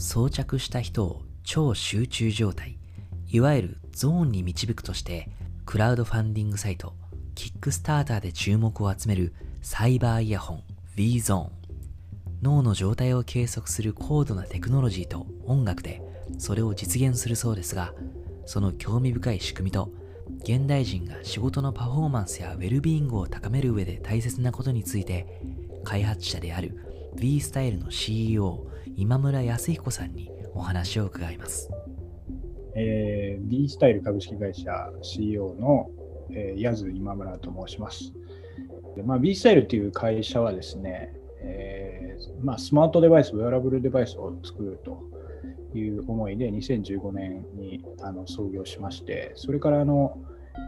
装着した人を超集中状態、いわゆるゾーンに導くとして、クラウドファンディングサイト、キックスターターで注目を集めるサイバーイヤホン V ゾーン。脳の状態を計測する高度なテクノロジーと音楽でそれを実現するそうですが、その興味深い仕組みと現代人が仕事のパフォーマンスやウェルビーイングを高める上で大切なことについて開発者である V スタイルの CEO 今村康彦さんにお話を伺います。えー、B スタイル株式会社 CEO の、えー、ズ今村と申します。でまあ、B スタイルっていう会社はですね、えーまあ、スマートデバイス、ウェアラブルデバイスを作るという思いで2015年にあの創業しまして、それからあの、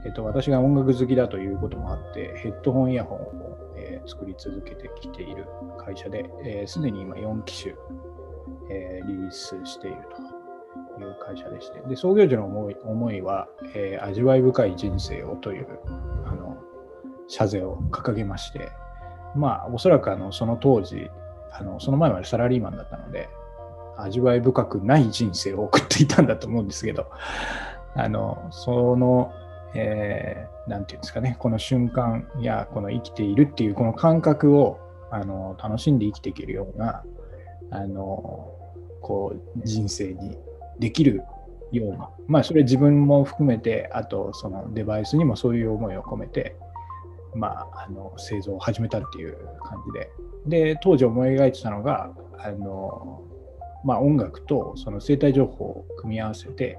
えっと、私が音楽好きだということもあって、ヘッドホンイヤホンを、えー、作り続けてきている会社で、す、え、で、に今4機種、えー、リリースしているという会社でして、で創業時の思い思いは、えー、味わい深い人生をというあの社税を掲げまして、まあ、おそらくあのその当時あの、その前までサラリーマンだったので、味わい深くない人生を送っていたんだと思うんですけど、あの、その、えー、なんていうんですかね、この瞬間や、この生きているっていうこの感覚を、あの、楽しんで生きていけるような、あの、こう、人生にできるような、まあ、それ自分も含めて、あと、そのデバイスにもそういう思いを込めて、まあ、あの製造を始めたっていう感じで、で、当時思い描いてたのが、あのまあ、音楽とその生態情報を組み合わせて、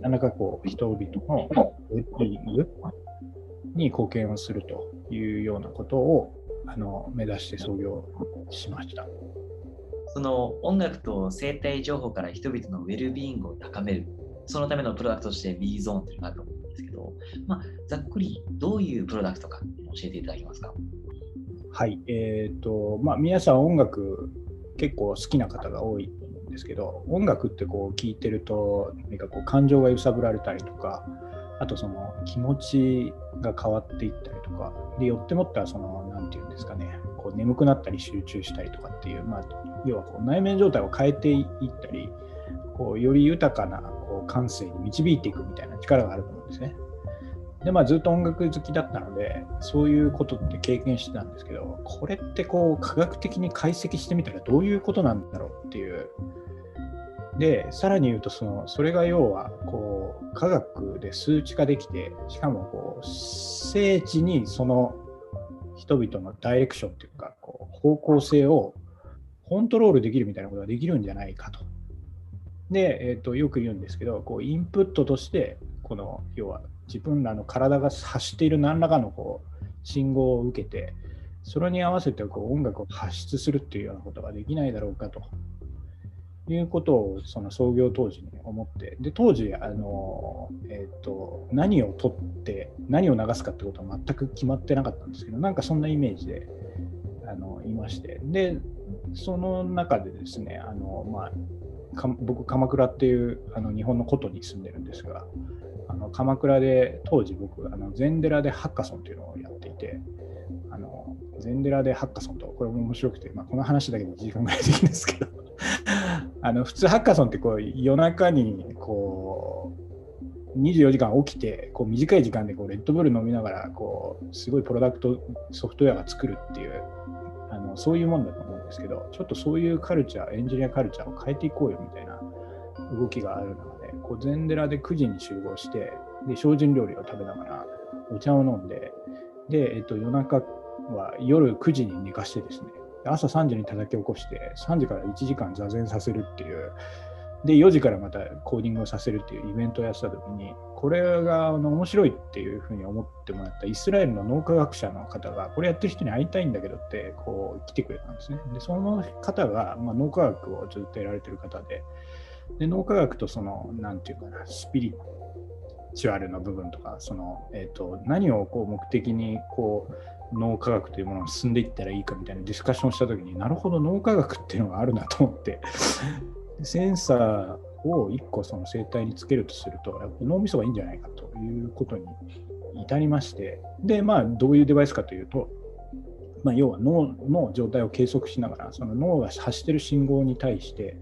何らかこう人々のウェッングに貢献をするというようなことをあの目指して創業しました。その音楽と生態情報から人々のウェルビーイングを高める、そのためのプロダクトとして B ゾーンというのがあると思うんですけど、まあ、ざっくりどういうプロダクトか教えていただけますか？はい、えーとまあ、皆さん音楽結構好きな方が多いですけど音楽ってこう聴いてると何かこう感情が揺さぶられたりとかあとその気持ちが変わっていったりとかでよってもってはその何て言うんですかねこう眠くなったり集中したりとかっていう、まあ、要はこう内面状態を変えていったりこうより豊かなこう感性に導いていくみたいな力があると思うんですね。で、まあ、ずっと音楽好きだったので、そういうことって経験してたんですけど、これってこう、科学的に解析してみたらどういうことなんだろうっていう。で、さらに言うと、その、それが要は、こう、科学で数値化できて、しかも、こう、精緻にその人々のダイレクションというか、こう、方向性をコントロールできるみたいなことができるんじゃないかと。で、えーと、とよく言うんですけど、こうインプットとして、この要は自分らの体が発している何らかのこう信号を受けて、それに合わせてこう音楽を発出するっていうようなことができないだろうかと。いうことをその創業当時に思って、で当時あの、えーと、何を取って何を流すかってことは全く決まってなかったんですけど、なんかそんなイメージであのいまして、でその中でですね、あのまあ、僕、鎌倉っていうあの日本の古都に住んでるんですが、あの鎌倉で当時僕あの禅寺でハッカソンというのをやっていてあの禅寺でハッカソンとこれも面白くて、まあ、この話だけで1時間ぐらいできるんですけど。あの普通ハッカソンってこう夜中にこう24時間起きてこう短い時間でこうレッドブル飲みながらこうすごいプロダクトソフトウェアが作るっていうあのそういうもんだと思うんですけどちょっとそういうカルチャーエンジニアカルチャーを変えていこうよみたいな動きがあるのこう禅寺で9時に集合して、で、精進料理を食べながらお茶を飲んで、で、えっと、夜中は夜9時に寝かしてですね、朝3時に叩き起こして、3時から1時間座禅させるっていう、で、4時からまたコーディングをさせるっていうイベントをやってた時に、これがあの面白いっていうふうに思ってもらったイスラエルの脳科学者の方が、これやってる人に会いたいんだけどって、こう来てくれたんですね。で、その方が、まあ、脳科学をずっとやられてる方で、で脳科学とその何て言うかなスピリチュアルの部分とかその、えーと、何をこう目的にこう脳科学というものを進んでいったらいいかみたいなディスカッションした時になるほど脳科学っていうのがあるなと思って。センサーを1個その生体につけるとすると脳みそがいいんじゃないかということに至りまして。でまあどういうデバイスかというとまあ、要は脳の状態を計測しながらその脳が発してる信号に対して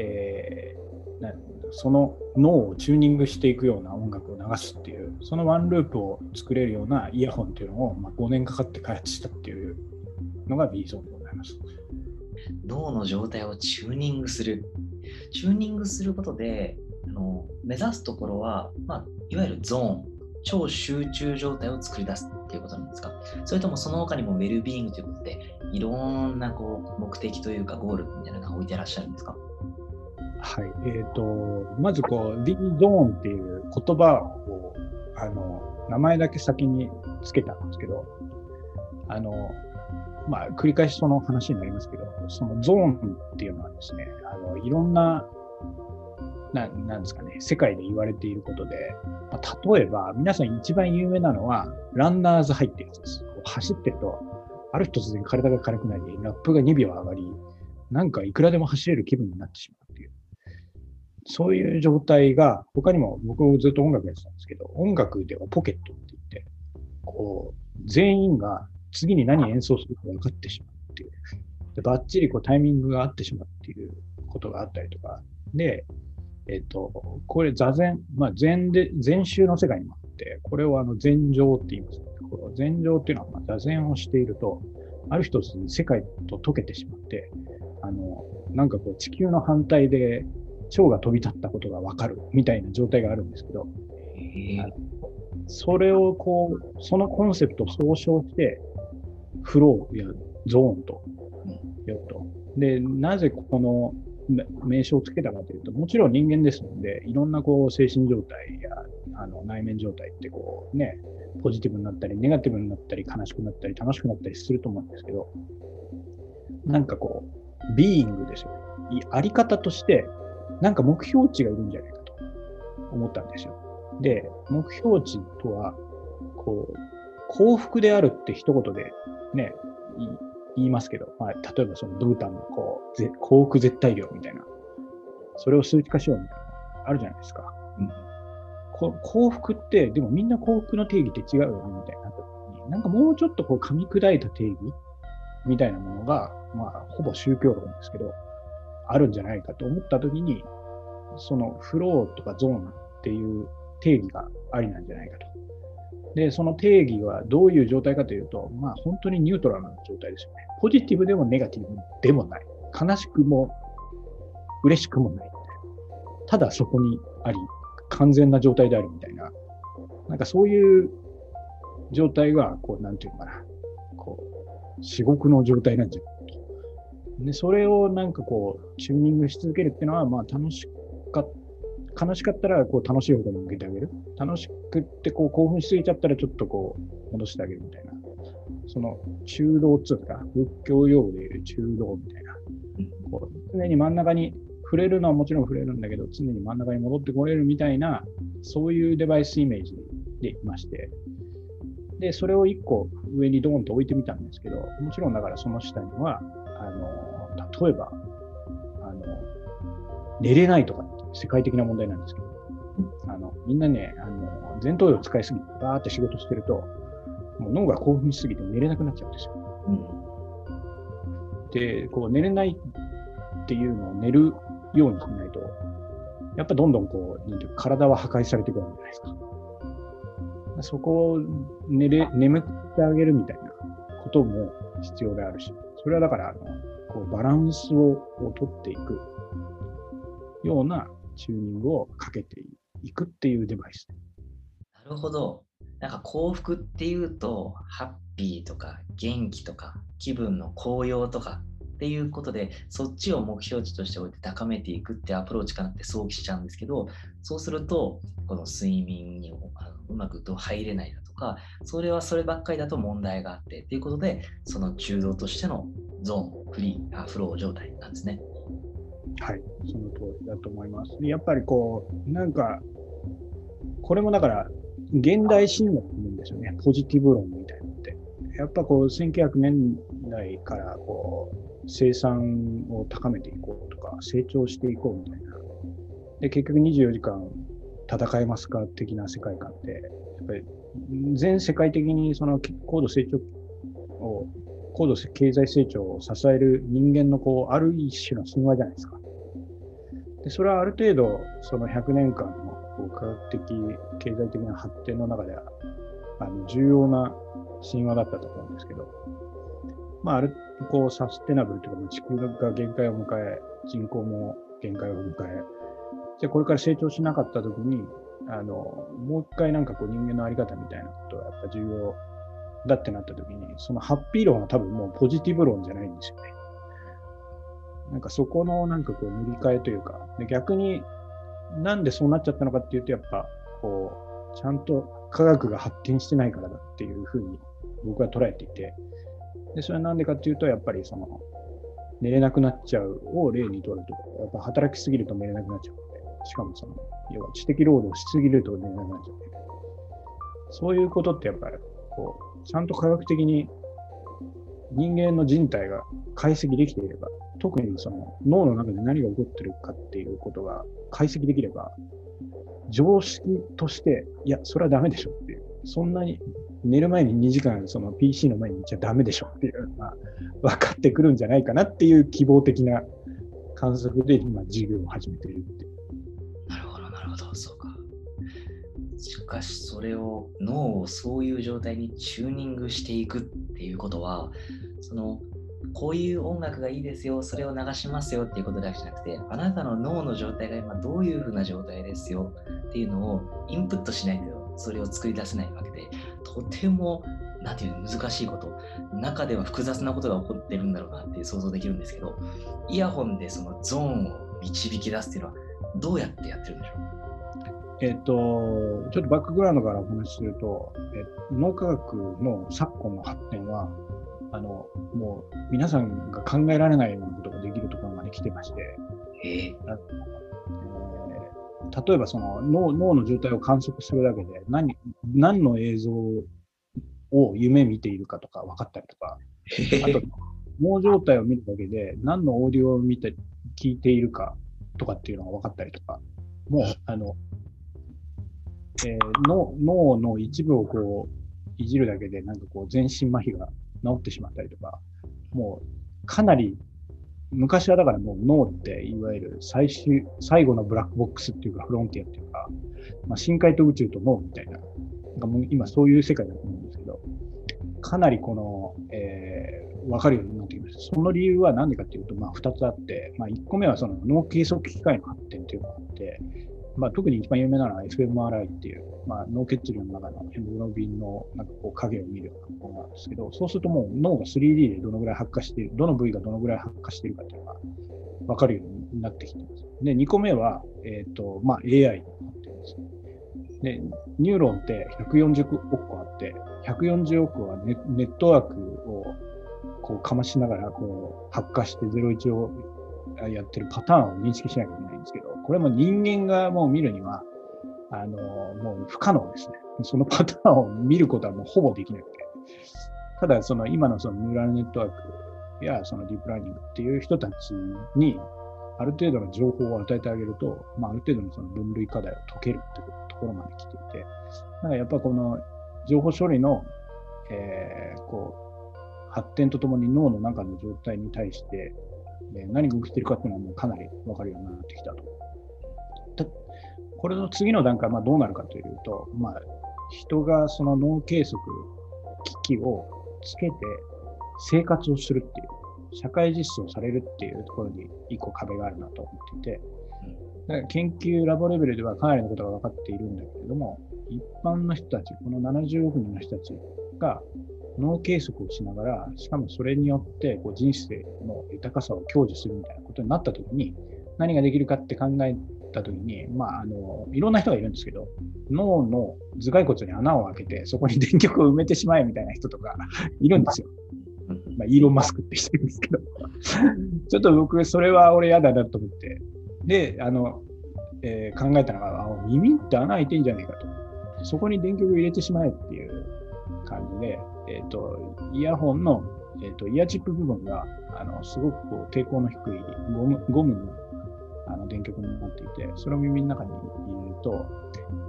えー、その脳をチューニングしていくような音楽を流すっていう、そのワンループを作れるようなイヤホンっていうのを、まあ、5年かかって開発したっていうのが B ゾーンでございます。脳の状態をチューニングする。チューニングすることで、あの目指すところは、まあ、いわゆるゾーン、超集中状態を作り出すっていうことなんですかそれともその他にもウェルビーイングということで、いろんなこう目的というかゴールみたいなのが置いてらっしゃるんですかはい。えっ、ー、と、まずこう、D ゾーンっていう言葉を、あの、名前だけ先につけたんですけど、あの、まあ、繰り返しその話になりますけど、そのゾーンっていうのはですね、あのいろんな、ななんですかね、世界で言われていることで、まあ、例えば、皆さん一番有名なのは、ランナーズハイってるやつです。走ってると、ある日突然体が軽くなり、ラップが2秒上がり、なんかいくらでも走れる気分になってしまう。そういう状態が、他にも僕もずっと音楽やってたんですけど、音楽ではポケットって言って、こう、全員が次に何演奏するか分かってしまうっていう。でバッチリこうタイミングが合ってしまうっていうことがあったりとか。で、えっ、と、これ座禅、まあ禅で、禅宗の世界にもあって、これをあの禅情って言います、この禅情っていうのは、まあ、座禅をしていると、ある一つに世界と溶けてしまって、あの、なんかこう地球の反対で蝶が飛び立ったことがわかるみたいな状態があるんですけど、それをこう、そのコンセプトを総称して、フローやゾーンとよと。で、なぜこの名称をつけたかというと、もちろん人間ですので、いろんなこう精神状態やあの内面状態ってこうね、ポジティブになったり、ネガティブになったり、悲しくなったり、楽しくなったりすると思うんですけど、なんかこう、ビーイングですよね。あり方として、なんか目標値がいるんじゃないかと思ったんですよ。で、目標値とは、こう、幸福であるって一言でね、言いますけど、まあ、例えばそのブータンのこう幸福絶対量みたいな、それを数値化しようみたいな、あるじゃないですか。うん、幸福って、でもみんな幸福の定義って違うよねみたいになった時に、なんかもうちょっとこう噛み砕いた定義みたいなものが、まあ、ほぼ宗教論ですけど、あるんじゃないかと思った時に、そのフローとかゾーンっていう定義がありなんじゃないかと。で、その定義はどういう状態かというと、まあ本当にニュートラルな状態ですよね。ポジティブでもネガティブでもない。悲しくも嬉しくもない。ただそこにあり、完全な状態であるみたいな。なんかそういう状態が、こう、なんていうのかな。こう、至極の状態なんじゃないで、それをなんかこう、チューニングし続けるっていうのは、まあ楽しかっ悲しかったらこう楽しい方に向けてあげる。楽しくってこう興奮しすぎちゃったらちょっとこう戻してあげるみたいな。その中道っていうか、仏教用語でいう中道みたいな。こう常に真ん中に触れるのはもちろん触れるんだけど、常に真ん中に戻ってこれるみたいな、そういうデバイスイメージでいまして、で、それを1個上にドーンと置いてみたんですけど、もちろんだからその下には、あの、例えば、あの、寝れないとか世界的な問題なんですけど、あのみんなね、あの前頭葉を使いすぎて、バーって仕事してると、もう脳が興奮しすぎて寝れなくなっちゃうんですよ。うん、で、こう寝れないっていうのを寝るようにしないと、やっぱどんどんこう、なんていうか体は破壊されていくわけじゃないですか。そこを寝れ眠ってあげるみたいなことも必要であるし、それはだから、あのこうバランスをを取っていくようなチューニングをかけていくっていうデバイス。なるほど。なんか幸福っていうと、ハッピーとか元気とか気分の高揚とかっていうことで、そっちを目標値としておいて高めていくってアプローチかなって想起しちゃうんですけど、そうすると、この睡眠にうまくと入れないだとか、それはそればっかりだと問題があってっていうことで、その中道としてのゾーン、フリー、フロー状態なんですね。はい、その通りだと思います。やっぱりこう、なんか、これもだから、現代神話って言うんですよね。ポジティブ論みたいなのって。やっぱこう、1900年代からこう、生産を高めていこうとか、成長していこうみたいな。で、結局24時間戦えますか的な世界観って、やっぱり全世界的にその高度成長を、高度経済成長を支える人間のこう、ある一種の神話じゃないですか。でそれはある程度、その100年間の科学的、経済的な発展の中では、あの重要な神話だったと思うんですけど、まあ、あるこうサステナブルというか、地球が限界を迎え、人口も限界を迎え、じゃこれから成長しなかったときに、あのもう一回なんかこう人間のあり方みたいなことがやっぱ重要だってなったときに、そのハッピー論は多分もうポジティブ論じゃないんですよね。なんかそこのなんかこう塗り替えというか、で逆になんでそうなっちゃったのかっていうと、やっぱこう、ちゃんと科学が発展してないからだっていうふうに僕は捉えていて、でそれはなんでかっていうと、やっぱりその、寝れなくなっちゃうを例にとると、やっぱ働きすぎると寝れなくなっちゃうので、しかもその、要は知的労働しすぎると寝れなくなっちゃう、そういうことってやっぱり、こう、ちゃんと科学的に人間の人体が解析できていれば、特にその脳の中で何が起こってるかっていうことが解析できれば、常識として、いや、それはダメでしょっていう、そんなに寝る前に2時間その PC の前にいちゃダメでしょっていうのが分かってくるんじゃないかなっていう希望的な観測で今授業を始めているってなるほど、なるほど、そうか。しかし、それを脳をそういう状態にチューニングしていくっていうことは、そのこういう音楽がいいですよ、それを流しますよっていうことだけじゃなくて、あなたの脳の状態が今どういう風な状態ですよっていうのをインプットしないとそれを作り出せないわけで、とても、なんていうの、難しいこと、中では複雑なことが起こってるんだろうなって想像できるんですけど、イヤホンでそのゾーンを導き出すっていうのは、どうやってやってるんでしょう？えっと、ちょっとバックグラウンドからお話しすると、え脳科学の昨今の発展は、あの、もう皆さんが考えられないようなことができるところまで来てまして、えー、えー、例えばその脳脳の状態を観測するだけで何何の映像を夢見ているかとか分かったりとか、あと脳状態を見るだけで何のオーディオを見て聞いているかとかっていうのが分かったりとか、もう、あの、えー、脳脳の一部をこういじるだけで、なんかこう全身麻痺が治ってしまったりとか、もうかなり、昔はだからもう脳っていわゆる最終、最後のブラックボックスっていうかフロンティアっていうか、まあ、深海と宇宙と脳みたいな、なんかもう今そういう世界だと思うんですけど、かなりこの、えー、わかるようになってきました。その理由は何でかっていうと、まあ二つあって、まあ一個目はその脳計測機械の発展というのがあって、まあ、特に一番有名なのは FMRI っていう、まあ、脳血流の中のヘモグロビンのなんかこう影を見るようなものなんですけど、そうするともう脳が 3D でどのぐらい発火している、どの部位がどのぐらい発火しているかっていうのが分かるようになってきてます。で、2個目は、え、ー、と、まあ、AI になってるんです。で、ニューロンって140億個あって、140億個はネネットワークをこうかましながらこう発火して01をやってるパターンを認識しなきゃいけないんですけど、これも人間がもう見るには、あの、もう不可能ですね。そのパターンを見ることはもうほぼできなくて。ただ、その今のそのニューラルネットワークやそのディープラーニングっていう人たちに、ある程度の情報を与えてあげると、まあ、ある程度のその分類課題を解けるっていうところまで来ていて、だからやっぱこの情報処理の、えー、こう、発展とともに脳の中の状態に対して、何が起きてるかっていうのはもうかなりわかるようになってきたとこれの次の段階はまどうなるかというと、まあ、人がその脳計測機器をつけて生活をするっていう、社会実装されるっていうところに一個壁があるなと思っていて、だから研究ラボレベルではかなりのことが分かっているんだけれども、一般の人たち、この70億人の人たちが脳計測をしながら、しかもそれによってこう人生の豊かさを享受するみたいなことになったときに、何ができるかって考えた時に、まあ、あの、いろんな人がいるんですけど、脳の頭蓋骨に穴を開けて、そこに電極を埋めてしまえみたいな人とか いるんですよ。まあ、イーロン・マスクって人ですけど ちょっと僕、それは俺嫌だなと思って、で、あの、えー、考えたのが、耳って穴開いてんじゃねえかと。そこに電極を入れてしまえっていう感じで、えっ、ー、と、イヤホンの、えーと、イヤチップ部分が、あの、すごくこう抵抗の低いゴムゴムのあの電極になっていて、それを耳の中に入れると、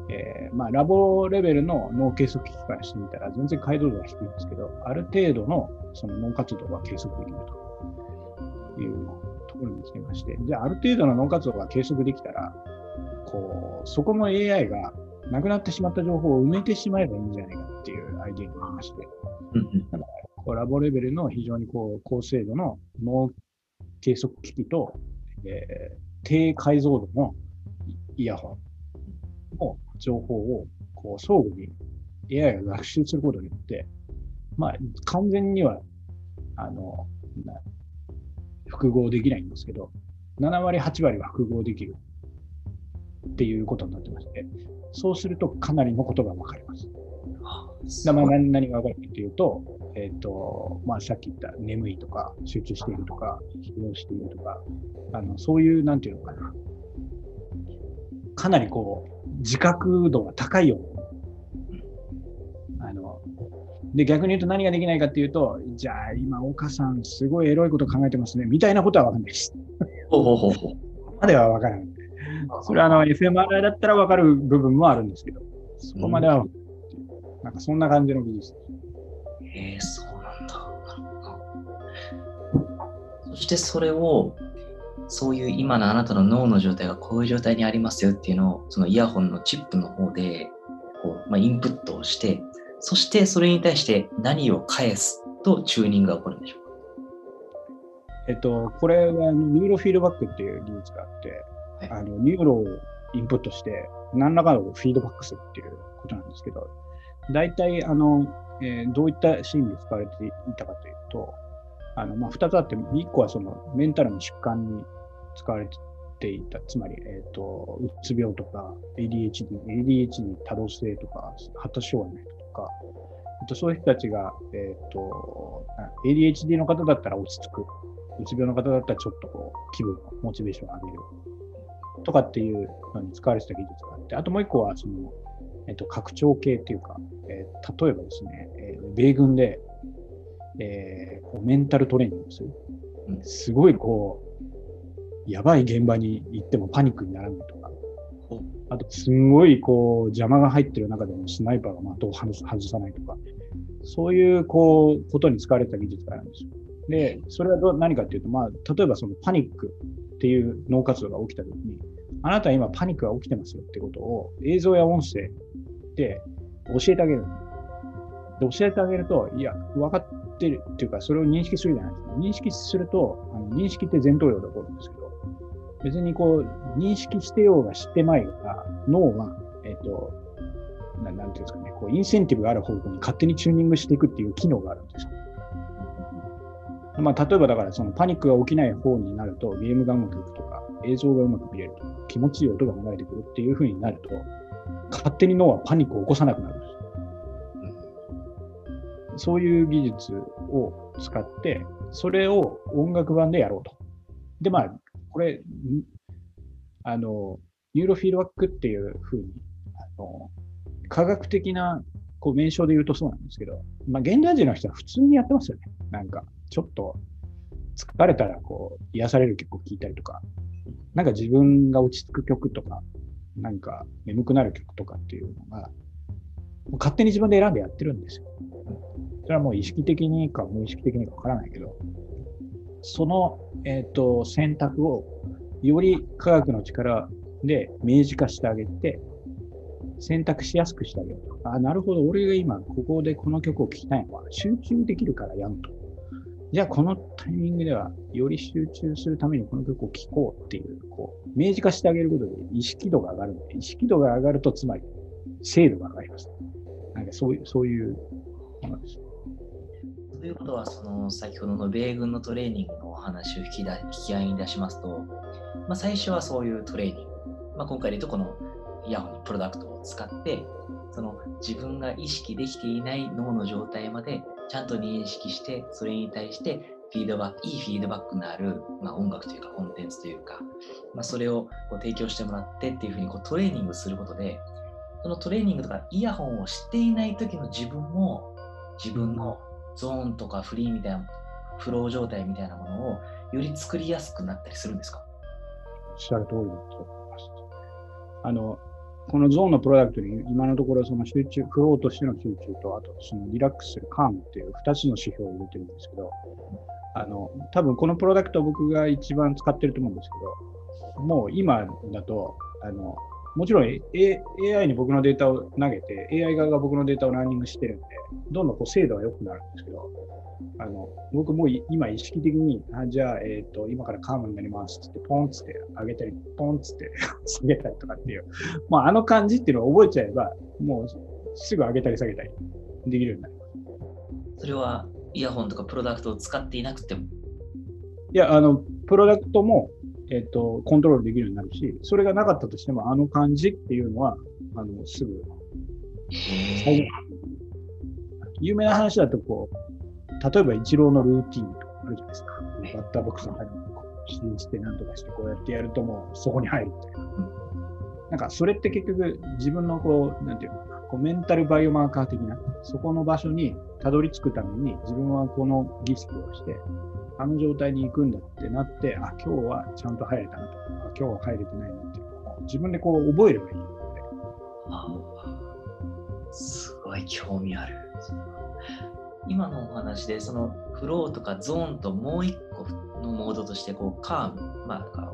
えー、まあ、ラボレベルの脳計測機器からしてみたら全然解像度が低いんですけど、ある程度のその脳活動は計測できると。いうとこころに来てまして、じゃあある程度の脳活動が計測できたら、こう、そこの AI がなくなってしまった情報を埋めてしまえばいいんじゃないかっていうアイデアになりまして、だからこうラボレベルの非常にこう高精度の脳計測機器と、えー、低解像度のイヤホンの情報をこう相互に AI が学習することによって、まあ、完全には、あの、複合できないんですけど、7割、8割は複合できるっていうことになってまして、そうするとかなりのことがわかります。だまあ何何がわかるかというと、えっ、ー、と、まあさっき言った眠いとか、集中しているとか、疲労しているとか、あのそういう、なんていうのかな、かなりこう、自覚度が高いよあの、で、逆に言うと何ができないかっていうと、じゃあ今、岡さん、すごいエロいこと考えてますね、みたいなことはわかんないです。ほうほうほうほう。まではわからない。それはあの FMRI だったらわかる部分もあるんですけど、そこまでは、うん、なんかそんな感じの技術。へえー、そうなんだ。そしてそれを、そういう今のあなたの脳の状態がこういう状態にありますよっていうのを、そのイヤホンのチップの方で、こう、まあ、インプットをして、そしてそれに対して何を返すとチューニングが起こるんでしょうか？えっと、これはニューロフィードバックっていう技術があって、はい、あのニューロをインプットして、何らかのフィードバックするっていうことなんですけど、大体、あの、えー、どういったシーンで使われていたかというと、あの、まあ、二つあって、一個はそのメンタルの疾患に使われていた、つまり、え、ー、と、うつ病とか、ADHD、ADHD 多動性とか、発達障害とか、あとそういう人たちが、え、ー、と、ADHD の方だったら落ち着く。うつ病の方だったらちょっとこう、気分モチベーションを上げる。とかっていうのに使われてた技術があって、あともう一個は、その、えっ、ー、と、拡張系っていうか、えー、例えばですね、えー、米軍で、えー、メンタルトレーニングする。すごいこう、やばい現場に行ってもパニックにならないとか、あと、すんごいこう邪魔が入ってる中でもスナイパーが的を外さないとか、そういうこうことに使われた技術があるんですよ。で、それはど何かっていうと、まあ、例えばそのパニックっていう脳活動が起きたときに、あなたは今パニックが起きてますよってことを映像や音声で教えてあげる。で教えてあげると、いや、分かってるっていうか、それを認識するじゃないですか。認識すると、あの認識って前頭葉で起こるんですけど、別にこう、認識してようが知ってまいが、脳は、えっ、ー、と、ななんていうんですかね、こう、インセンティブがある方向に勝手にチューニングしていくっていう機能があるんですよ。まあ、例えばだから、そのパニックが起きない方になると、ゲームがうまくいくとか、映像がうまく見れるとか、気持ちいい音が流れてくるっていう風になると、勝手に脳はパニックを起こさなくなる。そういう技術を使って、それを音楽版でやろうと。で、まあ、これ、あの、ニューロフィードバックっていうふうに、あの、科学的なこう名称で言うとそうなんですけど、まあ、現代人の人は普通にやってますよね。なんか、ちょっと疲れたらこう癒される曲を聴いたりとか、なんか自分が落ち着く曲とか、なんか眠くなる曲とかっていうのが、勝手に自分で選んでやってるんですよ。それはもう意識的にか無意識的にかわからないけど、その、えーと、選択をより科学の力で明示化してあげて、選択しやすくしてあげると。あ、なるほど、俺が今ここでこの曲を聴きたいのは集中できるからやんと。じゃあこのタイミングではより集中するためにこの曲を聴こうっていう、こう、明示化してあげることで意識度が上がるので、意識度が上がるとつまり精度が上がります。なんかそういう、そういうものです。ということは、その先ほどの米軍のトレーニングのお話を引きだ引き合いに出しますと、まあ、最初はそういうトレーニング、まあ、今回で言うとこのイヤホンのプロダクトを使って、その自分が意識できていない脳の状態までちゃんと認識して、それに対してフィードバック、いいフィードバックのある、まあ、音楽というかコンテンツというか、まあ、それをこう提供してもらってっていうふうにこうトレーニングすることで、そのトレーニングとかイヤホンをしていない時の自分も自分のゾーンとかフリーみたいな、フロー状態みたいなものをより作りやすくなったりするんですか？おっしゃる通りだと思います。あの、このゾーンのプロダクトに今のところその集中、フローとしての集中と、あとそのリラックスするカームっていう2つの指標を入れてるんですけど、あの、多分このプロダクト僕が一番使ってると思うんですけど、もう今だと、あの、もちろん、A、AI に僕のデータを投げて、AI 側が僕のデータをランニングしてるんで、どんどんこう精度が良くなるんですけど、あの僕も今意識的に、あじゃあ、えっ、ー、と、今からカームになりますって、ポンつって上げたり、ポンつって 下げたりとかっていう、まあ、あの感じっていうのを覚えちゃえば、もうすぐ上げたり下げたりできるようになります。それはイヤホンとかプロダクトを使っていなくても？いや、あの、プロダクトもえっ、ー、と、コントロールできるようになるし、それがなかったとしても、あの感じっていうのは、あの、すぐ、有名な話だと、こう、例えばイチローのルーティンとかあるじゃないですか。バッターボックスの中に指定して何とかしてこうやってやるともうそこに入るみたいな。なんかそれって結局自分のこう、なんていうのかな、こうメンタルバイオマーカー的な、そこの場所にたどり着くために自分はこの儀式をして、あの状態に行くんだってなって、あ、今日はちゃんと入れたなとか、今日は入れてないなっていうのを自分でこう覚えればいいので。すごい興味ある。今のお話で、そのフローとかゾーンともう一個のモードとして、こう、カーム、まあ、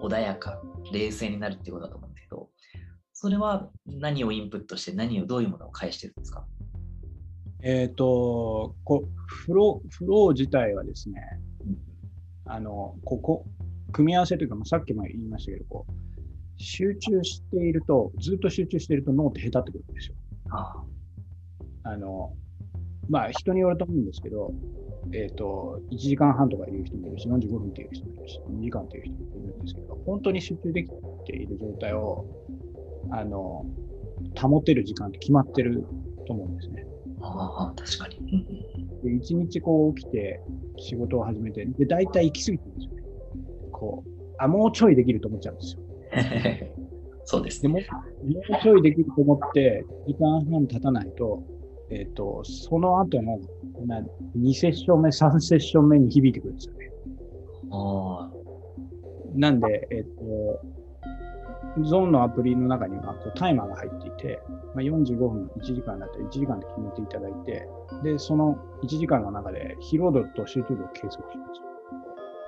穏やか、冷静になるっていうことだと思うんだけど、それは何をインプットして何をどういうものを返してるんですか？えっ、ー、とこフロー、フロー自体はですね、あの、ここ、組み合わせというか、まあ、さっきも言いましたけど、こう、集中していると、ずっと集中していると脳って下手ってくるんですよ。ああの、まあ、人によると思うんですけど、えっ、ー、と、1時間半とかいう人もいるし、45分っていう人もいるし、2時間っていう人もいるんですけど、本当に集中できている状態を、あの、保てる時間って決まってると思うんですね。ああ、確かに。で、一日こう起きて仕事を始めて、で、大体行き過ぎてるんですよね。こう、あ、もうちょいできると思っちゃうんですよ。そうです、ね、でも、もうちょいできると思って、時間半経たないと、えっ、ー、と、その後の、まあ、2セッション目、3セッション目に響いてくるんですよね。ああ。なんで、えっ、ー、と、ゾーンのアプリの中にはこうタイマーが入っていて、まあ、45分、1時間だったら1時間で決めていただいて、で、その1時間の中で疲労度と集中度を計測します。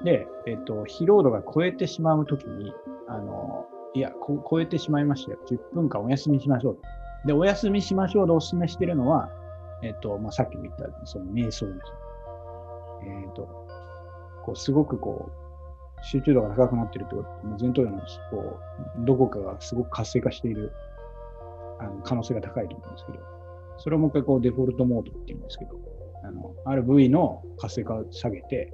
で、えっと、疲労度が超えてしまうときに、あの、いやこ、超えてしまいましたよ。10分間お休みしましょう。で、お休みしましょうでお勧めしているのは、えっと、まあ、さっきも言った、その瞑想です。えっと、こう、すごくこう、集中度が高くなってるってこと、前頭葉のこうどこかがすごく活性化しているあの可能性が高いと思うんですけど、それをもう一回こうデフォルトモードっていうんですけど、あのある部位の活性化を下げて、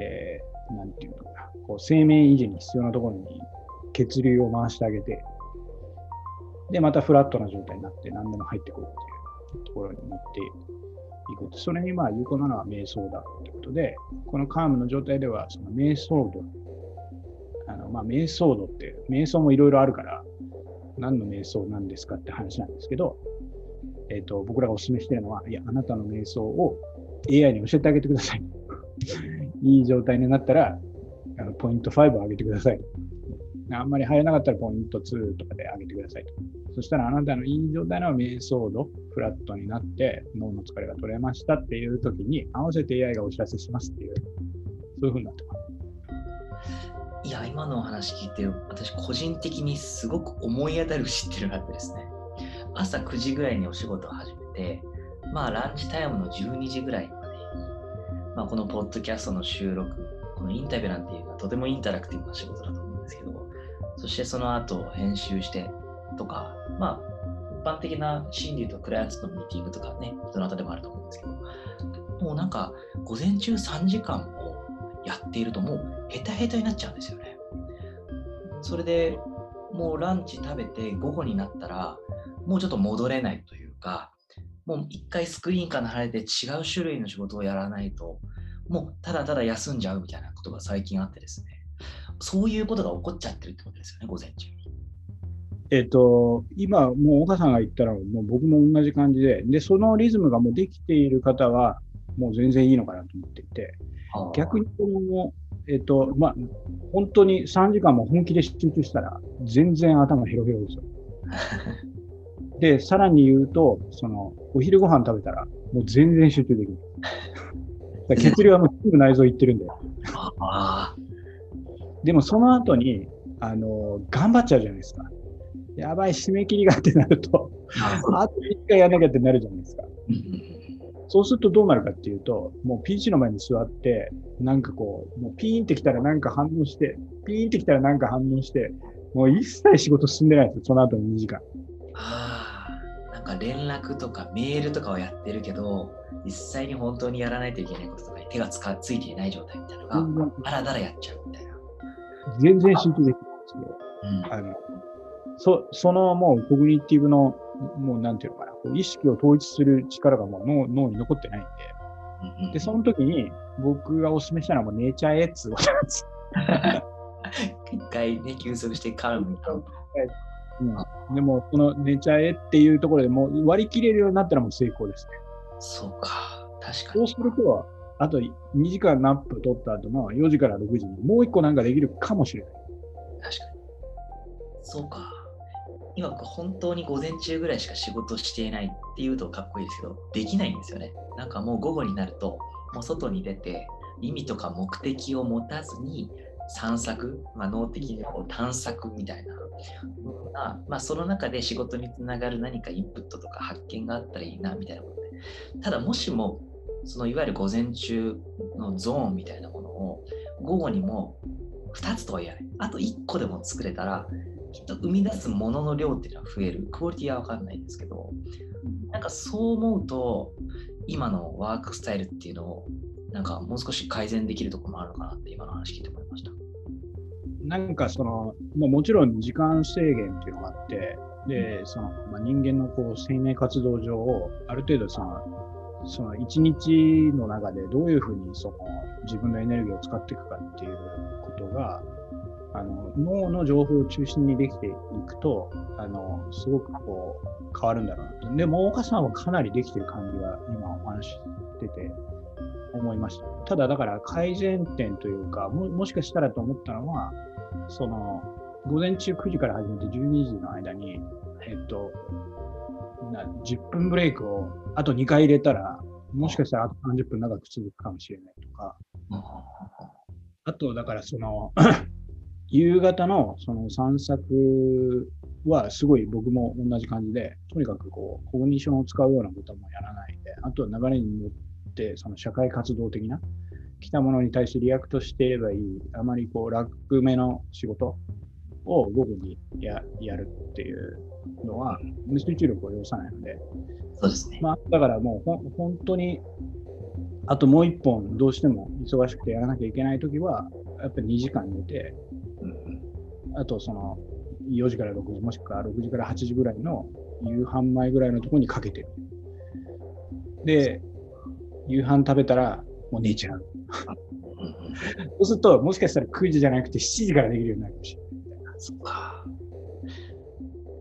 えー、なんていうのかな、こう生命維持に必要なところに血流を回してあげて、で、またフラットな状態になって何でも入ってくるっていうところに持っていく。それにまあ有効なのは瞑想だってことで、このカームの状態では、その瞑想度、あのまあ瞑想度って、瞑想もいろいろあるから、何の瞑想なんですかって話なんですけど、え、ー、と、僕らがお勧めしているのは、いや、あなたの瞑想を AI に教えてあげてください。いい状態になったら、あのポイント5を上げてください。あんまり入らなかったらポイント2とかで上げてくださいと。そしたらあなたのいい状態の瞑想度、フラットになって脳の疲れが取れましたっていう時に合わせて AI がお知らせしますっていう、そういうふうになってます。いや、今のお話聞いて、私個人的にすごく思い当たる知ってるがあってですね、朝9時ぐらいにお仕事を始めて、まあランチタイムの12時ぐらいまでに、まあ、このポッドキャストの収録、このインタビューなんていうのはとてもインタラクティブな仕事だと、そしてその後編集してとか、まあ一般的な心理とクライアントのミーティングとかね、どなたでもあると思うんですけど、もうなんか午前中3時間もやっているともうヘタヘタになっちゃうんですよね。それでもうランチ食べて午後になったらもうちょっと戻れないというかもう一回スクリーンから離れて違う種類の仕事をやらないともうただただ休んじゃうみたいなことが最近あってですねそういうことが起こっちゃってるってことですよね午前中に。えっ、と、今、もう岡さんが言ったら、もう僕も同じ感じで、で、そのリズムがもうできている方は、もう全然いいのかなと思っていて、逆にこの、えっ、と、まあ、本当に3時間も本気で集中したら、全然頭ヘロヘロですよ。で、さらに言うと、その、お昼ご飯食べたら、もう全然集中できる。血流はもうすぐ内臓いってるんだよ。あでもその後に、あの、頑張っちゃうじゃないですか。やばい、締め切りがってなると、あ。あと一回やんなきゃってなるじゃないですか。そうするとどうなるかっていうと、もう PC の前に座って、なんかこう、もうピーンってきたらなんか反応して、ピーンってきたらなんか反応して、もう一切仕事進んでないんですよ、その後の2時間。ああ、なんか連絡とかメールとかはやってるけど、実際に本当にやらないといけないこととかに手がつかついていない状態みたいなのが、だらだらやっちゃうみたいな。全然集中できないんですよ。うんあのそそのもうコグニティブの、もうなんていうのかな、こう意識を統一する力がもう脳脳に残ってないんで、で、その時に僕がお勧めしたのはもう寝ちゃえっつうことなんですよ。一回ね、休息して calm になるうん、でも、この寝ちゃえっていうところでもう割り切れるようになったらもう成功ですね。そうか、確かそうに。すると、あと2時間 nap 取った後の4時から6時にもう1個なんかできるかもしれない。確かに。そうか。今、本当に午前中ぐらいしか仕事していないっていうとかっこいいですけど、できないんですよね。なんかもう午後になると、もう外に出て、意味とか目的を持たずに散策、まあ、脳的にこう探索みたいなような、まあ、その中で仕事につながる何かインプットとか発見があったらいいなみたいなことで、ただもしも、そのいわゆる午前中のゾーンみたいなものを午後にも2つとは言えない。あと1個でも作れたら、きっと生み出すものの量っていうのは増える。クオリティは分かんないんですけど、なんかそう思うと、今のワークスタイルっていうのを、なんかもう少し改善できるところもあるのかなって今の話聞いて思いました。なんかその、まあ、もちろん時間制限っていうのがあって、で、その、まあ、人間のこう生命活動上を、ある程度その、その一日の中でどういうふうにその自分のエネルギーを使っていくかっていうことが、あの脳の情報を中心にできていくと、あのすごくこう変わるんだろうなと。でも、大岡さんはかなりできてる感じが今お話してて思いました。ただ、だから改善点というか、ももしかしたらと思ったのは、その午前中9時から始めて12時の間に、えっと、10分ブレイクをあと2回入れたら、もしかしたらあと30分長く続くかもしれないとか、あと、だからその、夕方のその散策はすごい僕も同じ感じで、とにかくこう、コグニションを使うようなこともやらないで、あとは流れに乗って、その社会活動的な、来たものに対して react していればいい、あまりこう、楽めの仕事を午後にややるっていうのは、集中力を要さないので、そうですね。まあ、だからもうほん本当に、あともう一本どうしても忙しくてやらなきゃいけないときは、やっぱり2時間寝て、うんうんあとその4時から6時、もしくは6時から8時ぐらいの夕飯前ぐらいのところにかけてる。で、夕飯食べたらもう寝ちゃう。そうすると、もしかしたら9時じゃなくて7時からできるようになるかもしれない。そっか。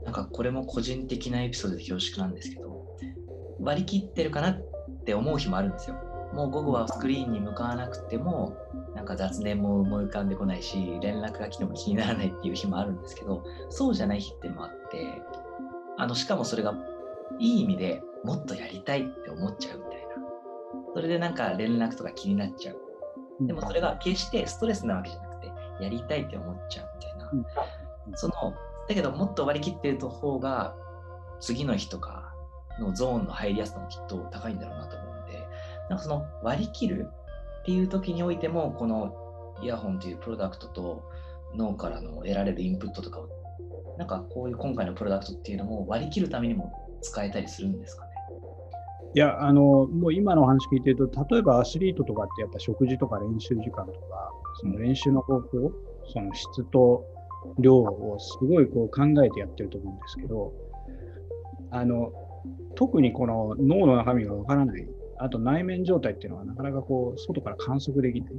なんかこれも個人的なエピソードで恐縮なんですけど、割り切ってるかなって思う日もあるんですよ。もう午後はスクリーンに向かわなくても、なんか雑念も思い浮かんでこないし、連絡が来ても気にならないっていう日もあるんですけど、そうじゃない日っていうのもあって、あのしかもそれがいい意味でもっとやりたいって思っちゃうみたいな。それでなんか連絡とか気になっちゃう。でもそれが決してストレスなわけじゃなくて、やりたいって思っちゃうみたいな。うんその、だけどもっと割り切ってる方が、次の日とかのゾーンの入りやすさもきっと高いんだろうなと思うんで、なんかその割り切るっていう時においても、このイヤホンというプロダクトと脳からの得られるインプットとかを、なんかこういう今回のプロダクトっていうのも割り切るためにも使えたりするんですかね？いや、あの、もう今のお話聞いてると、例えばアスリートとかってやっぱ食事とか練習時間とか、その練習の方法、その質と量をすごいこう考えてやってると思うんですけど、あの、特にこの脳の中身がわからない、あと内面状態っていうのはなかなかこう、外から観測できない。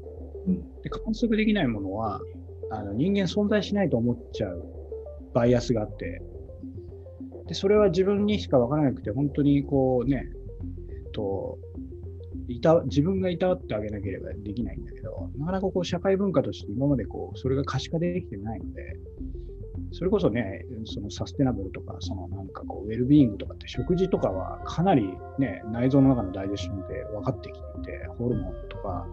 うんで、観測できないものは、あの人間存在しないと思っちゃうバイアスがあって、で、それは自分にしかわからなくて、本当にこうね、といた自分がいたわってあげなければできないんだけど、なかなかこう社会文化として今までこうそれが可視化できてないので、それこそね、そのサステナブルとか、そのなんかこう、ウェルビーイングとかって食事とかはかなりね、内臓の中のダイジェスションで分かってきていて、ホルモンとか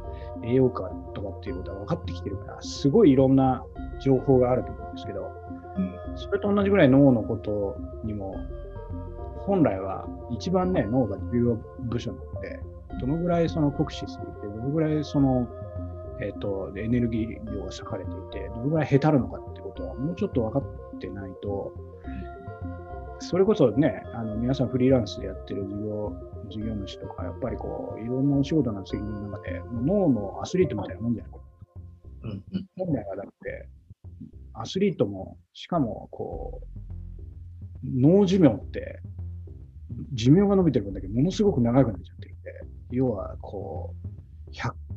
栄養価とかっていうことは分かってきてるから、すごいいろんな情報があると思うんですけど、うん、それと同じぐらい脳のことにも、本来は一番ね、脳が重要部署なので、どのぐらいその酷使していて、どのぐらいその、えっ、ー、と、エネルギー量が割かれていて、どのぐらいへたるのかってことは、もうちょっと分かってないと、それこそね、あの皆さんフリーランスでやってる事業、事業主とか、やっぱりこう、いろんなお仕事の責任の中で、脳のアスリートみたいなもんじゃない？か。うんうん、本来はだって、アスリートも、しかも、こう、脳寿命って、寿命が伸びてる分だけものすごく長くなっちゃってるんで、要は、こう、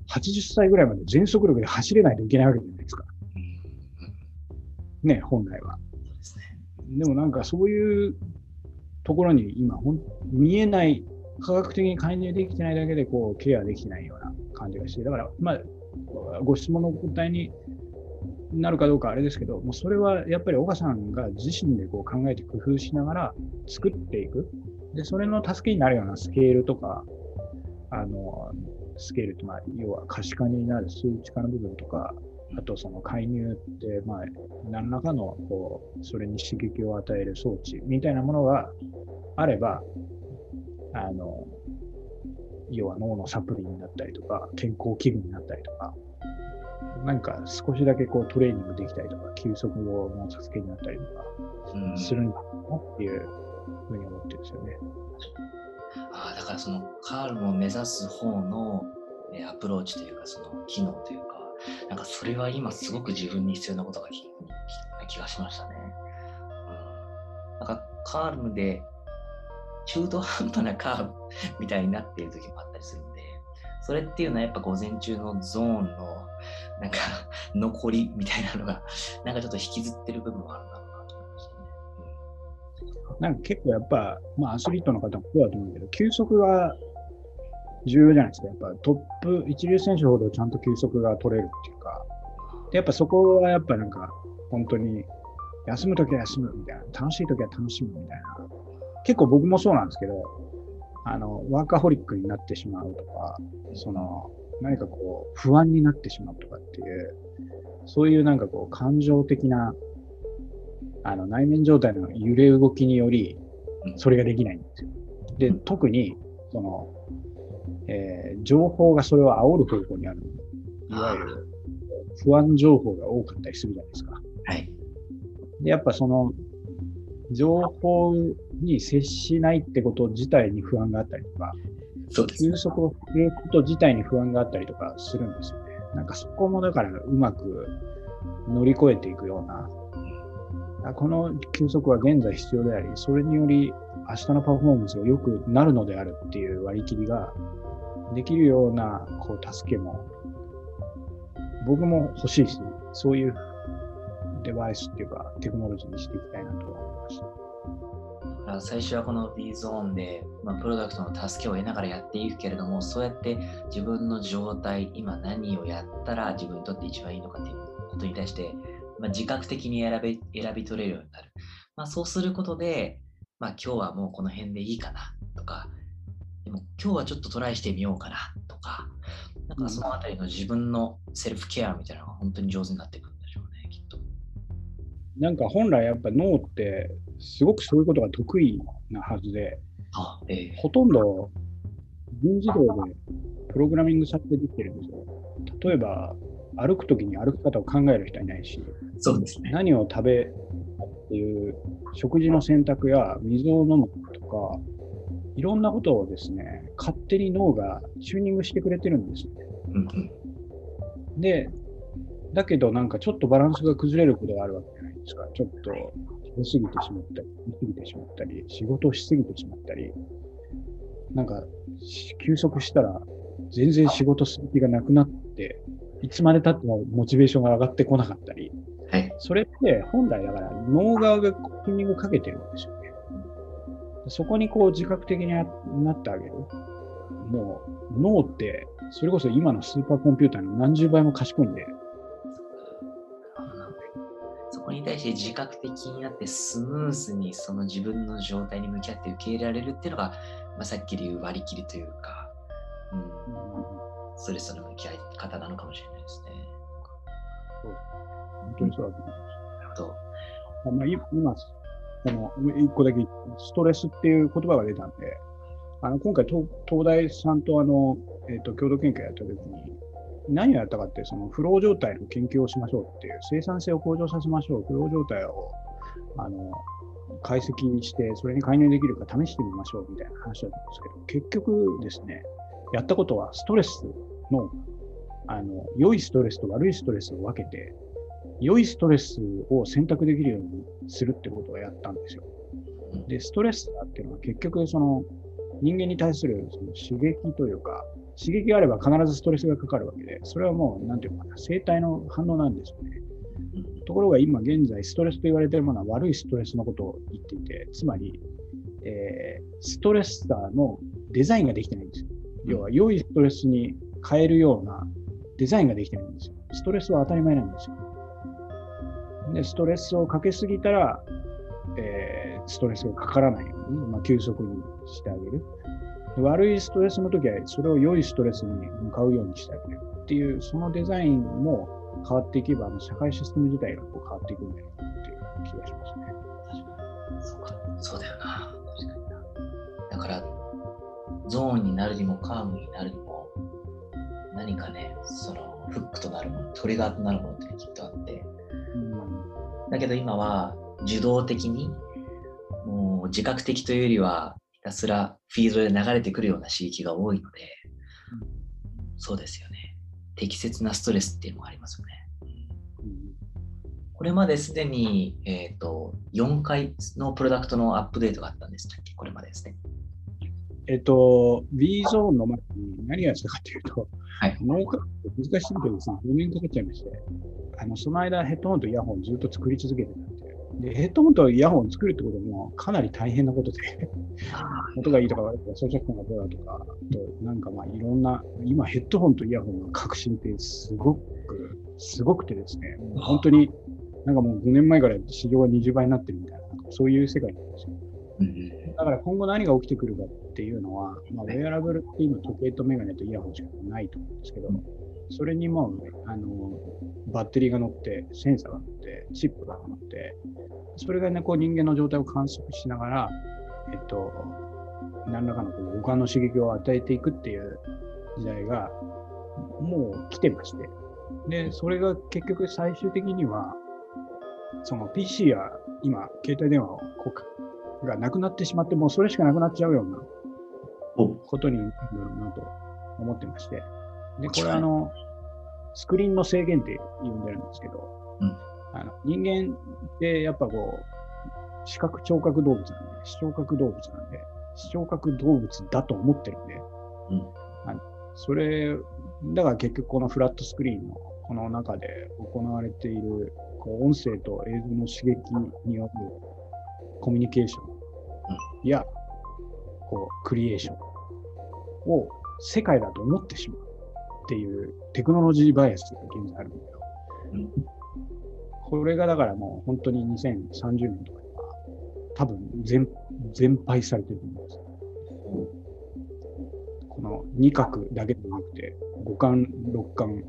80歳ぐらいまで全速力で走れないといけないわけじゃないですか。ね、本来は。でもなんかそういうところに今ほん、見えない、科学的に介入できてないだけでこうケアできてないような感じがして、だから、まあ、ご質問の答えになるかどうかあれですけど、もうそれはやっぱり岡さんが自身でこう考えて工夫しながら作っていく。で、それの助けになるようなスケールとか、あの、スケールって、まあ、要は可視化になる数値化の部分とか、あとその介入って、まあ、何らかのこうそれに刺激を与える装置みたいなものがあれば、あの、要は脳のサプリになったりとか、健康器具になったりとか、なんか少しだけこうトレーニングできたりとか、休息後の助けになったりとかするんだなっていうふうに思ってるんですよね。あ、だからそのカールも目指す方のアプローチというか、その機能というか、なんかそれは今すごく自分に必要なことが気がしましたね。うん、なんかカールで中途半端なカーブみたいになっている時もあったりするんで、それっていうのはやっぱ午前中のゾーンのなんか残りみたいなのが、なんかちょっと引きずってる部分はあるななんか結構やっぱ、まあアスリートの方もそうだと思うけど、休息は重要じゃないですか。やっぱトップ、一流選手ほどちゃんと休息が取れるっていうか、でやっぱそこはやっぱなんか、本当に休むときは休むみたいな、楽しいときは楽しむみたいな。結構僕もそうなんですけど、あの、ワーカホリックになってしまうとか、その、何かこう、不安になってしまうとかっていう、そういうなんかこう、感情的な、あの、内面状態の揺れ動きにより、それができないんですよ。で、特に、その、えー、情報がそれを煽る方向にある。いわゆる不安情報が多かったりするじゃないですか。はい。で、やっぱその、情報に接しないってこと自体に不安があったりとか、そうです、ね、休息をすること自体に不安があったりとかするんですよね。なんかそこもだからうまく乗り越えていくような、この休息は現在必要であり、それにより明日のパフォーマンスが良くなるのであるっていう割り切りができるようなこう助けも僕も欲しいし、そういうデバイスっていうかテクノロジーにしていきたいなと思いました。最初はこの B ゾーンで、まあ、プロダクトの助けを得ながらやっていくけれども、そうやって自分の状態、今何をやったら自分にとって一番いいのかっていうことに対して、まあ、自覚的に選び選び取れるようになる。まあ、そうすることで、まあ、今日はもうこの辺でいいかなとか、でも今日はちょっとトライしてみようかなとか、なんかそのあたりの自分のセルフケアみたいなのが本当に上手になっていくんでしょうね、きっと。なんか本来やっぱ脳ってすごくそういうことが得意なはずで、あえー、ほとんど分自動でプログラミングされてできてるんですよ。例えば歩くときに歩き方を考える人はいないし、そうですね、何を食べっていう食事の選択や水を飲むとか、いろんなことをですね、勝手に脳がチューニングしてくれてるんですね。で、だけどなんかちょっとバランスが崩れることがあるわけじゃないですか。ちょっと食べ過ぎてしまったり、食べ過ぎてしまったり、仕事をしすぎてしまったり、なんか休息したら全然仕事する気がなくなって、いつまで経ってもモチベーションが上がってこなかったり、はい、それって本来だから脳側がチューニングかけてるんですよ。そこにこう自覚的になってあげる。もう脳って、それこそ今のスーパーコンピューターの何十倍も賢いんで。そこに対して自覚的になってスムーズにその自分の状態に向き合って受け入れられるっていうのが、まあ、さっきで言う割り切りというか、うん、ストレスの向き合い方なのかもしれないですね。そう本当にそうだと思います。なるほど。あまあ、今、この一個だけストレスっていう言葉が出たんで、あの今回東、東大さんとあの、えーと、共同研究やったときに、何をやったかって、そのフロー状態の研究をしましょうっていう、生産性を向上させましょう、フロー状態をあの解析して、それに介入できるか試してみましょうみたいな話だったんですけど、結局ですね、やったことはストレスの、あの良いストレスと悪いストレスを分けて、良いストレスを選択できるようにするってことをやったんですよ。で、ストレスっていうのは結局その人間に対するその刺激というか、刺激があれば必ずストレスがかかるわけで、それはもう、なんていうかな、生体の反応なんですよね。ところが今現在、ストレスと言われているものは悪いストレスのことを言っていて、つまり、えー、ストレッサーのデザインができてないんですよ。要は、良いストレスに変えるようなデザインができてないんですよ。ストレスは当たり前なんですよ。で、ストレスをかけすぎたら、えー、ストレスがかからないように、まあ、急速にしてあげる。悪いストレスの時は、それを良いストレスに向かうようにしてあげるっていう、そのデザインも変わっていけば、あの社会システム自体がこう変わっていくんだよなっていう気がしますね。そうか、そうだよな。確かにな。だから、ゾーンになるにもカームになるにも、何かね、そのフックとなるもの、トリガーとなるものってきっとあって、うん、だけど今は受動的に、もう自覚的というよりは、ひたすらフィードで流れてくるような刺激が多いので、うん、そうですよね。適切なストレスっていうのがありますよね。これまですでに、えーと、4回のプロダクトのアップデートがあったんですっけ？これまでですね。えっと、B ゾーンの前に何がしたかというと、はい、難しすぎてですね、4年かかっちゃいまして、あのその間ヘッドホンとイヤホンずっと作り続けてたんで、でヘッドホンとイヤホン作るってこともかなり大変なことで。音がいいとか悪いとか、装着感がどうだとか、あとなんかまあいろんな、今ヘッドホンとイヤホンの革新ってすごく、すごくてですね、本当になんかもう5年前から市場が20倍になってるみたいな、そういう世界なんですよ。だから今後何が起きてくるかっていうのは、まあ、ウェアラブルって今時計とメガネとイヤホンしかないと思うんですけど、それにもあのバッテリーが乗って、センサーが乗って、チップが乗って、それがね、こう人間の状態を観測しながら、えっと、何らかのこう五感の刺激を与えていくっていう時代がもう来てまして、で、それが結局最終的には、その PC や今、携帯電話をがなくなってしまって、もうそれしかなくなっちゃうようなことになるなと思ってまして。で、これ。あの、スクリーンの制限って呼んでるんですけど、うん、あの人間ってやっぱこう、視覚聴覚動物なんで、視聴覚動物なんで、視聴覚動物だと思ってるんで、うん、あのそれ、だから結局このフラットスクリーンのこの中で行われているこう音声と映像の刺激によるコミュニケーションや、こうクリエーションを世界だと思ってしまうっていうテクノロジーバイアスが現在あるんだよ。これがだからもう本当に2030年とかには多分全全廃されてると思うんです。この二角だけでなくて五感六感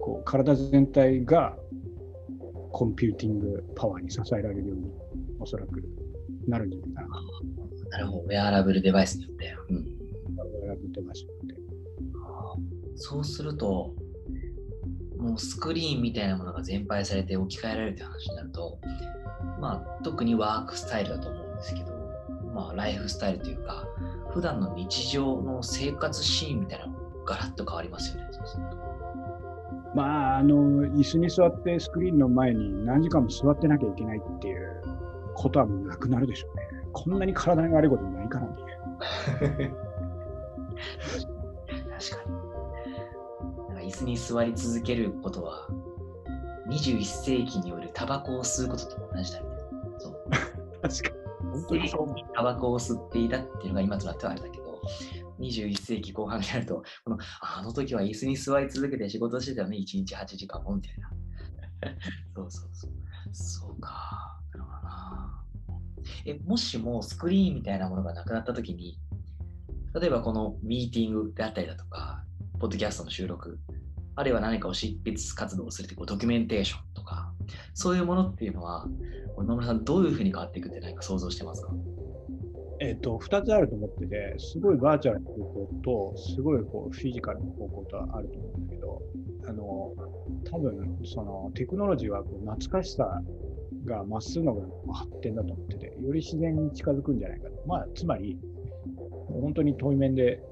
こう体全体がコンピューティングパワーに支えられるようにおそらくなるんじゃないかな。なるほど、ウェアラブルデバイスによって。うん、ウェアラブルデバイスによって。そうすると、もうスクリーンみたいなものが全廃されて置き換えられるという話になると、まあ、特にワークスタイルだと思うんですけど、まあ、ライフスタイルというか、普段の日常の生活シーンみたいなのがガラッと変わりますよね。まあ、あの、椅子に座ってスクリーンの前に何時間も座ってなきゃいけないっていうことはもうなくなるでしょうね。こんなに体が悪いことないからね。確かに。なんか椅子に座り続けることは、21世紀によるタバコを吸うことと同じだみたいな。そう。確かに。本当にそう。タバコを吸っていたっていうのが今となってはあれだけど、21世紀後半になると、このあの時は椅子に座り続けて仕事してたよね、1日8時間もみたいな。そうそうそう。そうか。なるほどな。え、もしもスクリーンみたいなものがなくなったときに、例えばこのミーティングであったりだとか、ポッドキャストの収録、あるいは何かを執筆活動をするというこうドキュメンテーションとか、そういうものっていうのは、今村さん、どういうふうに変わっていくって何か想像してますか？えっ、と、2つあると思ってて、すごいバーチャルな方向と、すごいこうフィジカルな方向とあると思うんだけど、あの、多分、そのテクノロジーはこう懐かしさが増すのが発展だと思ってて、より自然に近づくんじゃないかと。まあ、つまり、本当に遠い面で、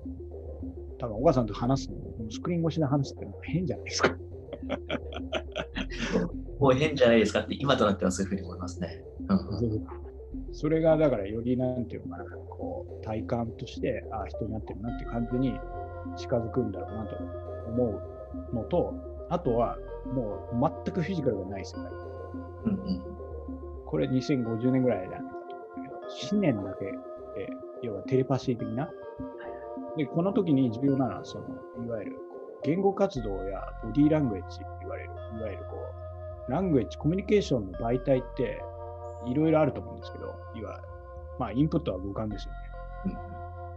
多分、お母さんと話すの、スクリーン越しで話すって変じゃないですか。もう変じゃないですかって、今となってはそういうふうに思いますね。それが、だから、よりなんていうのかな、こう、体感として、ああ、人になってるなって感じに近づくんだろうなと思うのと、あとは、もう全くフィジカルがない世界。うんうん、これ2050年ぐらいじゃないかと思うんだけど、思念だけで、要はテレパシー的な。で、この時に重要なのは、その、いわゆる言語活動やボディーラングエッジって言われる、いわゆるこう、ラングエッジ、コミュニケーションの媒体っていろいろあると思うんですけど、いわゆる、まあ、インプットは五感ですよね。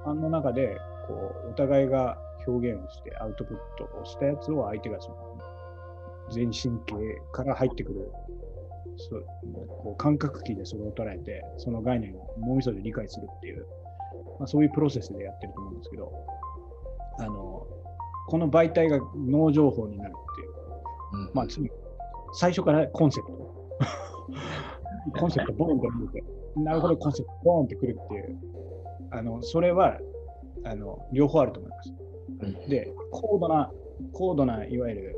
うん、あの中で、こう、お互いが表現をしてアウトプットをしたやつを相手がその全神経から入ってくるそうこう感覚器でそれを捉えて、その概念を脳みそで理解するっていう、まあ、そういうプロセスでやってると思うんですけど、あのこの媒体が脳情報になるっていう、うん、まあ、最初からコンセプト。コンセプトボーンって見て、なるほど、コンセプトボーンってくるっていう、あのそれはあの両方あると思います。うん、で、高度な、高度ないわゆる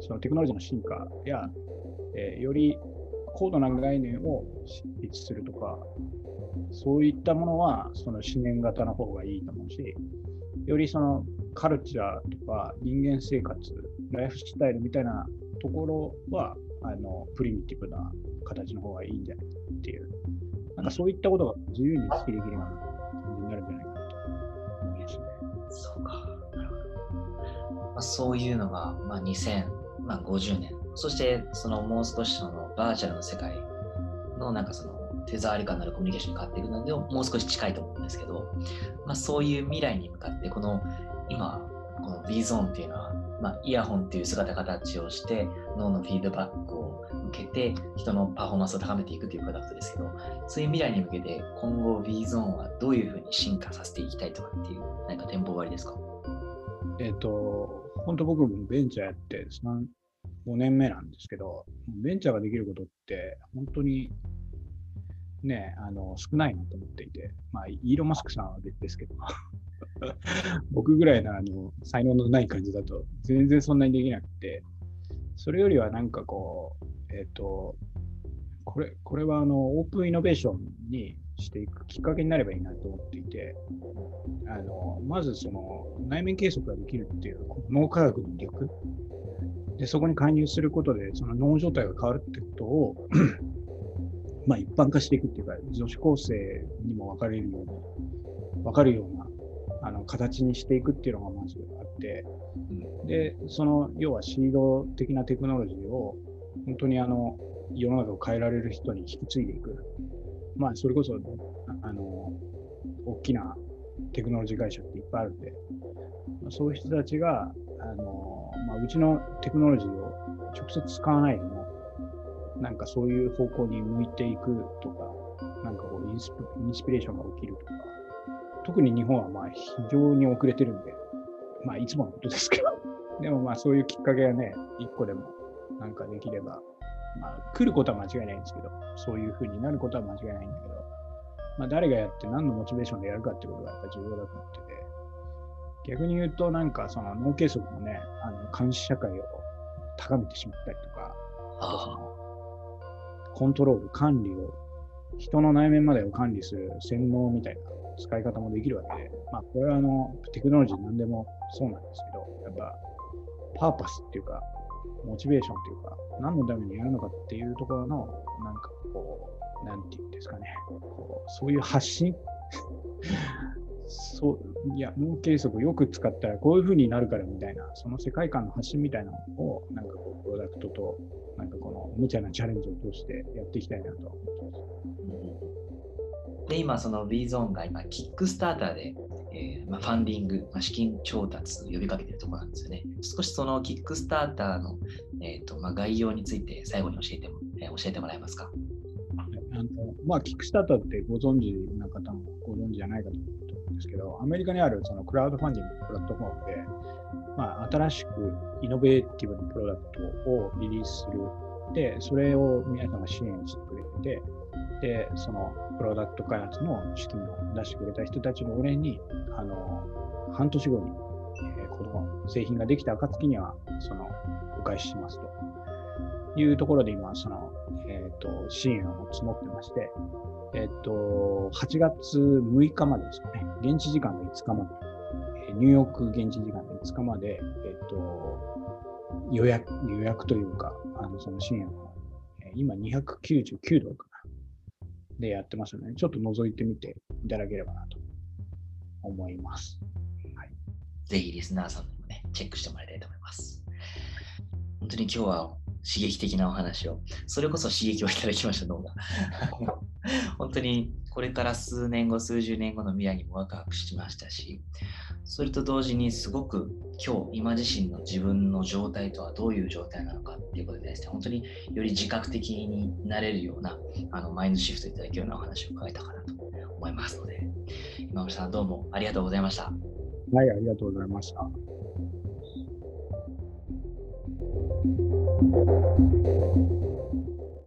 そのテクノロジーの進化や、えー、より高度な概念を執筆するとか、そういったものはその思念型の方がいいと思うし、よりそのカルチャーとか人間生活、ライフスタイルみたいなところは、あのプリミティブな形の方がいいんじゃないかっていう、なんかそういったことが自由に好きできるような感じになるんじゃないかなと思いますね。そうか。まあ、そういうのが、まあ、2050年、そしてそのもう少しそのバーチャルの世界のなんかその手触り感のあるコミュニケーションに変わっていくのでもう少し近いと思うんですけど、まあ、そういう未来に向かってこの今この B ゾーンっていうのは、まあ、イヤホンっていう姿形をして脳のフィードバックを受けて人のパフォーマンスを高めていくというプロダクトですけどそういう未来に向けて今後 B ゾーンはどういうふうに進化させていきたいとかっていう何か展望終わりですか？えっ、ー、と本当僕もベンチャーやって5年目なんですけど、ベンチャーができることって、本当にね、あの少ないなと思っていて、まあ、イーロン・マスクさんは別ですけど、僕ぐらいのあの才能のない感じだと、全然そんなにできなくて、それよりはなんかこう、えっ、ー、と、これこれはあのオープンイノベーションにしていくきっかけになればいいなと思っていて、あのまずその内面計測ができるっていう脳科学の力で、そこに介入することで、その脳状態が変わるってことを まあ一般化していくっていうか、女子高生にも分かれるように、分かるようなあの形にしていくっていうのがまずあって、で、その要はシード的なテクノロジーを本当にあの世の中を変えられる人に引き継いでいく。まあそれこそ、あの、大きなテクノロジー会社っていっぱいあるんで、そういう人たちが、あの、まあ、うちのテクノロジーを直接使わないでも、なんかそういう方向に向いていくとか、なんかこうインスピレーションが起きるとか、特に日本はまあ非常に遅れてるんで、まあいつものことですけど、でもまあそういうきっかけがね、一個でもなんかできれば、まあ来ることは間違いないんですけど、そういうふうになることは間違いないんだけど、まあ誰がやって何のモチベーションでやるかってことがやっぱ重要だと思ってて、逆に言うと、なんかその脳計測もね、あの監視社会を高めてしまったりとか、あとそのコントロール、管理を、人の内面までを管理する洗脳みたいな使い方もできるわけで、まあこれはあのテクノロジーなんでもそうなんですけど、やっぱパーパスっていうか、モチベーションっていうか、何のためにやるのかっていうところの、なんかこなんていうんですかね、こうそういう発信 そういや脳計測よく使ったらこういう風になるからみたいなその世界観の発信みたいなのをなんかこうプロダクトとなんかこの無茶なチャレンジを通してやっていきたいなと思ってます。で今その B ゾーンが今キックスターターで、えーまあ、ファンディング、まあ、資金調達呼びかけてるところなんですよね。少しそのキックスターターの、えーとまあ、概要について最後に教えても、えー、教えてもらえますか？あのまあ、キックスタータってご存知な方もご存知じゃないかと思うんですけど、アメリカにあるそのクラウドファンディングのプラットフォームで、まあ、新しくイノベーティブなプロダクトをリリースする。で、それを皆さんが支援してくれて、で、そのプロダクト開発の資金を出してくれた人たちのお礼に、あの、半年後に、えー、この製品ができた暁には、その、お返ししますというところで今、その、と、支援を募ってまして、えっ、と、8月6日までですかね、現地時間の5日まで、ニューヨーク現地時間の5日まで、えっ、と、予約、予約というか、あの、その支援を、今299ドルかな。でやってますので、ちょっと覗いてみていただければなと思います。はい、ぜひリスナーさんもね、チェックしてもらいたいと思います。本当に今日は刺激的なお話を、それこそ刺激をいただきました、脳が。本当にこれから数年後、数十年後の未来にもワクワクしましたし、それと同時にすごく今日、今自身の自分の状態とはどういう状態なのかっていうことでですね、本当により自覚的になれるようなあのマインドシフトいただけるようなお話を伺えたかなと思いますので、今村さんどうもありがとうございました。はい、ありがとうございました。Thank you.